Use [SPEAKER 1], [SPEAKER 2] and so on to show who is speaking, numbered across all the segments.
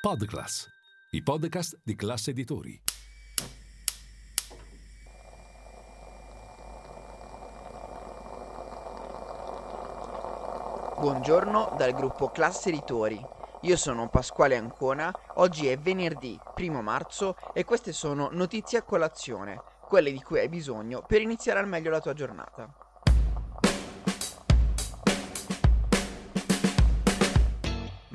[SPEAKER 1] Podclass, i podcast di classe editori.
[SPEAKER 2] Buongiorno dal gruppo Classe Editori. Io sono Pasquale Ancona, oggi è venerdì 1 marzo e queste sono notizie a colazione, quelle di cui hai bisogno per iniziare al meglio la tua giornata.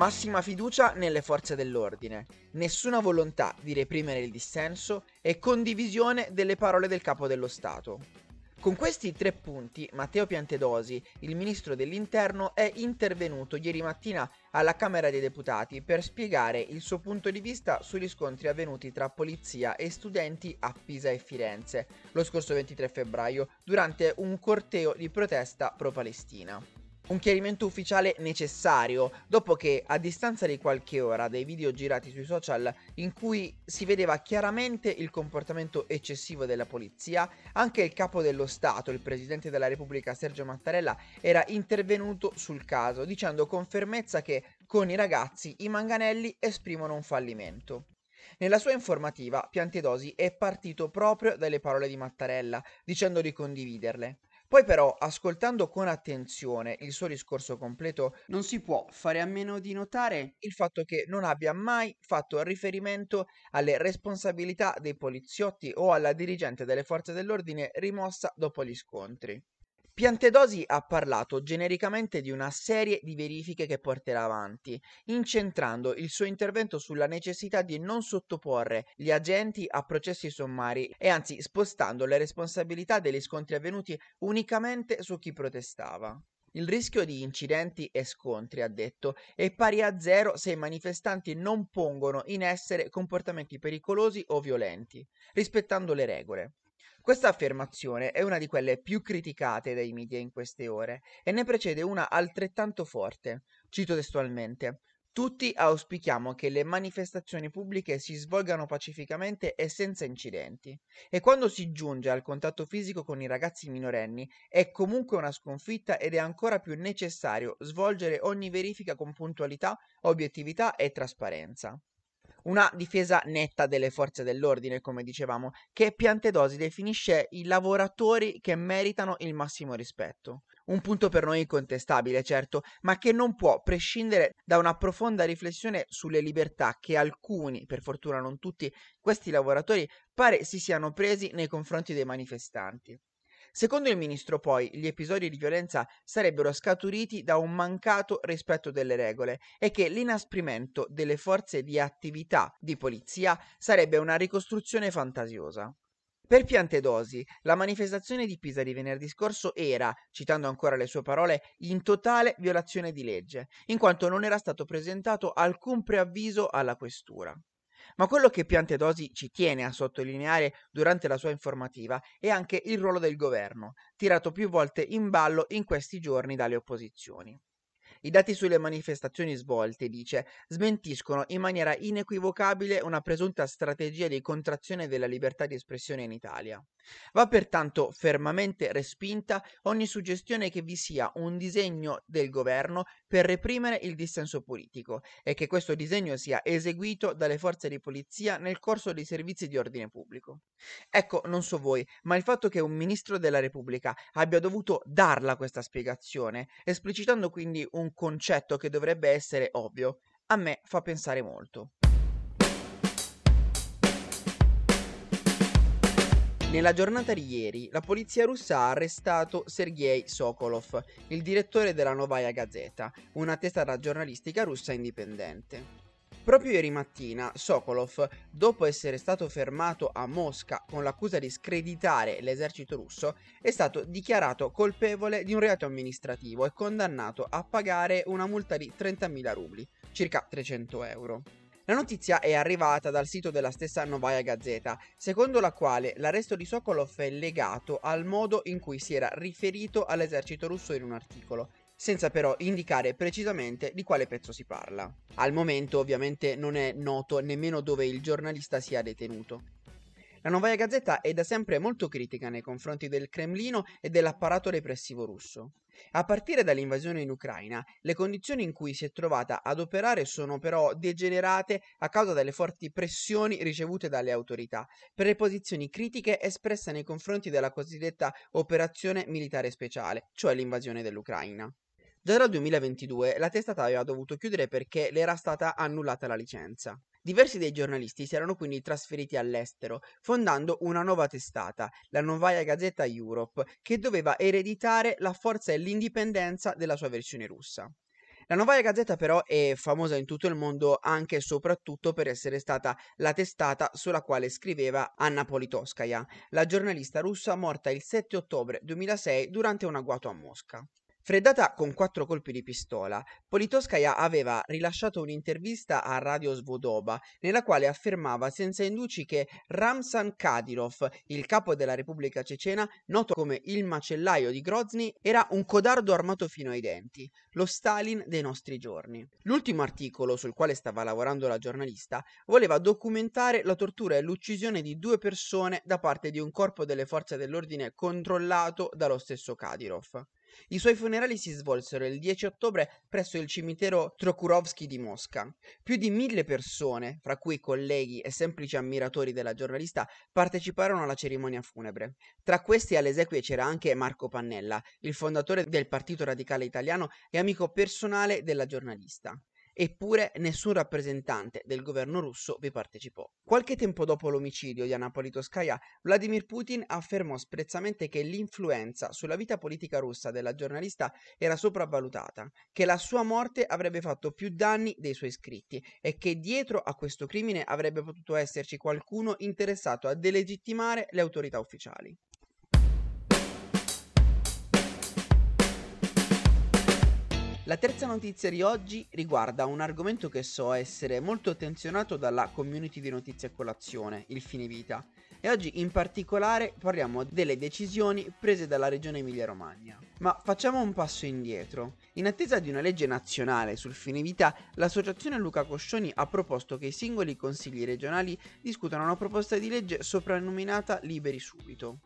[SPEAKER 2] Massima fiducia nelle forze dell'ordine, nessuna volontà di reprimere il dissenso e condivisione delle parole del capo dello Stato. Con questi tre punti, Matteo Piantedosi, il ministro dell'Interno, è intervenuto ieri mattina alla Camera dei Deputati per spiegare il suo punto di vista sugli scontri avvenuti tra polizia e studenti a Pisa e Firenze lo scorso 23 febbraio durante un corteo di protesta pro-Palestina un chiarimento ufficiale necessario, dopo che a distanza di qualche ora dai video girati sui social in cui si vedeva chiaramente il comportamento eccessivo della polizia, anche il capo dello Stato, il Presidente della Repubblica Sergio Mattarella, era intervenuto sul caso, dicendo con fermezza che con i ragazzi i manganelli esprimono un fallimento. Nella sua informativa, Piantedosi è partito proprio dalle parole di Mattarella, dicendo di condividerle. Poi però, ascoltando con attenzione il suo discorso completo, non si può fare a meno di notare il fatto che non abbia mai fatto riferimento alle responsabilità dei poliziotti o alla dirigente delle forze dell'ordine rimossa dopo gli scontri. Piantedosi ha parlato genericamente di una serie di verifiche che porterà avanti, incentrando il suo intervento sulla necessità di non sottoporre gli agenti a processi sommari e anzi spostando le responsabilità degli scontri avvenuti unicamente su chi protestava. Il rischio di incidenti e scontri, ha detto, è pari a zero se i manifestanti non pongono in essere comportamenti pericolosi o violenti, rispettando le regole. Questa affermazione è una di quelle più criticate dai media in queste ore e ne precede una altrettanto forte. Cito testualmente. Tutti auspichiamo che le manifestazioni pubbliche si svolgano pacificamente e senza incidenti. E quando si giunge al contatto fisico con i ragazzi minorenni è comunque una sconfitta ed è ancora più necessario svolgere ogni verifica con puntualità, obiettività e trasparenza. Una difesa netta delle forze dell'ordine, come dicevamo, che Piantedosi definisce i lavoratori che meritano il massimo rispetto. Un punto per noi incontestabile, certo, ma che non può prescindere da una profonda riflessione sulle libertà che alcuni, per fortuna non tutti, questi lavoratori pare si siano presi nei confronti dei manifestanti. Secondo il ministro, poi, gli episodi di violenza sarebbero scaturiti da un mancato rispetto delle regole e che l'inasprimento delle forze di attività di polizia sarebbe una ricostruzione fantasiosa. Per Piantedosi, la manifestazione di Pisa di venerdì scorso era, citando ancora le sue parole, in totale violazione di legge, in quanto non era stato presentato alcun preavviso alla questura. Ma quello che Piantedosi ci tiene a sottolineare durante la sua informativa è anche il ruolo del governo, tirato più volte in ballo in questi giorni dalle opposizioni. I dati sulle manifestazioni svolte, dice, smentiscono in maniera inequivocabile una presunta strategia di contrazione della libertà di espressione in Italia. Va pertanto fermamente respinta ogni suggestione che vi sia un disegno del governo per reprimere il dissenso politico e che questo disegno sia eseguito dalle forze di polizia nel corso dei servizi di ordine pubblico. Ecco, non so voi, ma il fatto che un ministro della Repubblica abbia dovuto darla questa spiegazione, esplicitando quindi un concetto che dovrebbe essere ovvio, a me fa pensare molto. Nella giornata di ieri, la polizia russa ha arrestato Sergei Sokolov, il direttore della Novaya Gazeta, una testata giornalistica russa indipendente. Proprio ieri mattina Sokolov, dopo essere stato fermato a Mosca con l'accusa di screditare l'esercito russo, è stato dichiarato colpevole di un reato amministrativo e condannato a pagare una multa di 30.000 rubli, circa 300 euro. La notizia è arrivata dal sito della stessa Novaya Gazeta, secondo la quale l'arresto di Sokolov è legato al modo in cui si era riferito all'esercito russo in un articolo, senza però indicare precisamente di quale pezzo si parla. Al momento ovviamente non è noto nemmeno dove il giornalista sia detenuto. La Novaya Gazzetta è da sempre molto critica nei confronti del Cremlino e dell'apparato repressivo russo. A partire dall'invasione in Ucraina, le condizioni in cui si è trovata ad operare sono però degenerate a causa delle forti pressioni ricevute dalle autorità per le posizioni critiche espresse nei confronti della cosiddetta operazione militare speciale, cioè l'invasione dell'Ucraina. Già dal 2022 la testata aveva dovuto chiudere perché le era stata annullata la licenza. Diversi dei giornalisti si erano quindi trasferiti all'estero, fondando una nuova testata, la Novaya Gazeta Europe, che doveva ereditare la forza e l'indipendenza della sua versione russa. La Novaya Gazeta però è famosa in tutto il mondo anche e soprattutto per essere stata la testata sulla quale scriveva Anna Politoskaya, la giornalista russa morta il 7 ottobre 2006 durante un agguato a Mosca. Freddata con quattro colpi di pistola, Politoskaya aveva rilasciato un'intervista a Radio Svoboda nella quale affermava senza indugi che Ramzan Kadyrov, il capo della Repubblica Cecena, noto come il macellaio di Grozny, era un codardo armato fino ai denti, lo Stalin dei nostri giorni. L'ultimo articolo sul quale stava lavorando la giornalista voleva documentare la tortura e l'uccisione di due persone da parte di un corpo delle forze dell'ordine controllato dallo stesso Kadyrov. I suoi funerali si svolsero il 10 ottobre presso il cimitero Trokurovsky di Mosca. Più di mille persone, fra cui colleghi e semplici ammiratori della giornalista, parteciparono alla cerimonia funebre. Tra questi alle esequie c'era anche Marco Pannella, il fondatore del Partito Radicale Italiano e amico personale della giornalista. Eppure nessun rappresentante del governo russo vi partecipò. Qualche tempo dopo l'omicidio di Anna Politkovskaya, Vladimir Putin affermò sprezzamente che l'influenza sulla vita politica russa della giornalista era sopravvalutata, che la sua morte avrebbe fatto più danni dei suoi iscritti e che dietro a questo crimine avrebbe potuto esserci qualcuno interessato a delegittimare le autorità ufficiali. La terza notizia di oggi riguarda un argomento che so essere molto attenzionato dalla community di notizie a colazione, il fine vita. E oggi in particolare parliamo delle decisioni prese dalla regione Emilia-Romagna. Ma facciamo un passo indietro. In attesa di una legge nazionale sul fine vita, l'associazione Luca Coscioni ha proposto che i singoli consigli regionali discutano una proposta di legge soprannominata Liberi Subito.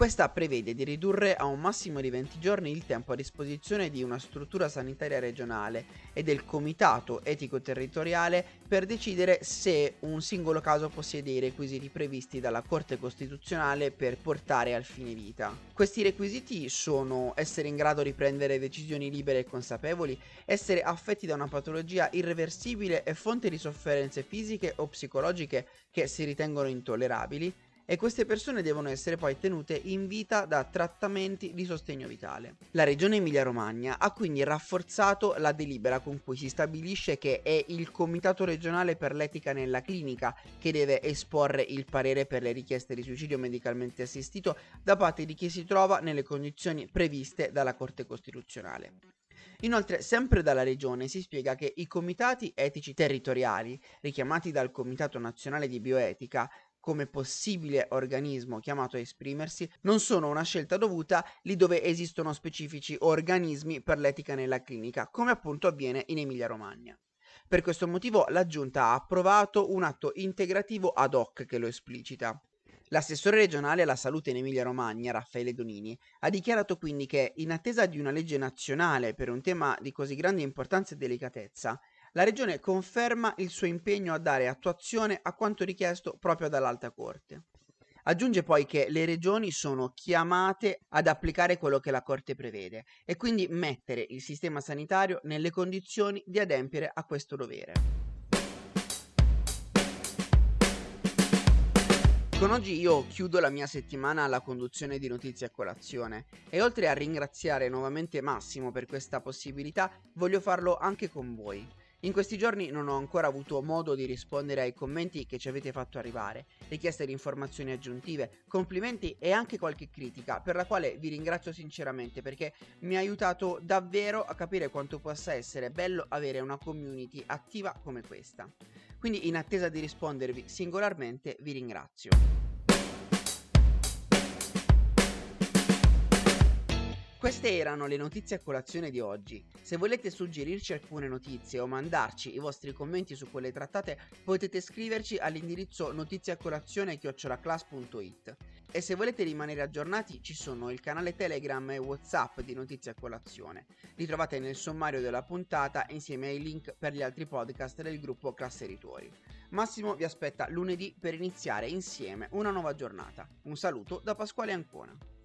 [SPEAKER 2] Questa prevede di ridurre a un massimo di 20 giorni il tempo a disposizione di una struttura sanitaria regionale e del comitato etico territoriale per decidere se un singolo caso possiede i requisiti previsti dalla Corte Costituzionale per portare al fine vita. Questi requisiti sono essere in grado di prendere decisioni libere e consapevoli, essere affetti da una patologia irreversibile e fonte di sofferenze fisiche o psicologiche che si ritengono intollerabili, e queste persone devono essere poi tenute in vita da trattamenti di sostegno vitale. La regione Emilia-Romagna ha quindi rafforzato la delibera con cui si stabilisce che è il Comitato regionale per l'etica nella clinica che deve esporre il parere per le richieste di suicidio medicalmente assistito da parte di chi si trova nelle condizioni previste dalla Corte Costituzionale. Inoltre, sempre dalla regione si spiega che i comitati etici territoriali, richiamati dal Comitato Nazionale di Bioetica, come possibile organismo chiamato a esprimersi non sono una scelta dovuta lì dove esistono specifici organismi per l'etica nella clinica, come appunto avviene in Emilia-Romagna. Per questo motivo la Giunta ha approvato un atto integrativo ad hoc che lo esplicita. L'assessore regionale alla salute in Emilia-Romagna, Raffaele Donini, ha dichiarato quindi che, in attesa di una legge nazionale per un tema di così grande importanza e delicatezza, la Regione conferma il suo impegno a dare attuazione a quanto richiesto proprio dall'Alta Corte. Aggiunge poi che le regioni sono chiamate ad applicare quello che la Corte prevede e quindi mettere il sistema sanitario nelle condizioni di adempiere a questo dovere. Con oggi io chiudo la mia settimana alla conduzione di Notizie a Colazione e oltre a ringraziare nuovamente Massimo per questa possibilità, voglio farlo anche con voi. In questi giorni non ho ancora avuto modo di rispondere ai commenti che ci avete fatto arrivare, richieste di informazioni aggiuntive, complimenti e anche qualche critica, per la quale vi ringrazio sinceramente perché mi ha aiutato davvero a capire quanto possa essere bello avere una community attiva come questa. Quindi in attesa di rispondervi singolarmente vi ringrazio. Queste erano le notizie a colazione di oggi. Se volete suggerirci alcune notizie o mandarci i vostri commenti su quelle trattate, potete scriverci all'indirizzo notiziacolazione.it. E se volete rimanere aggiornati, ci sono il canale Telegram e WhatsApp di Notizie a Colazione. Li trovate nel sommario della puntata insieme ai link per gli altri podcast del gruppo Classe Ritori. Massimo vi aspetta lunedì per iniziare insieme una nuova giornata. Un saluto da Pasquale Ancona.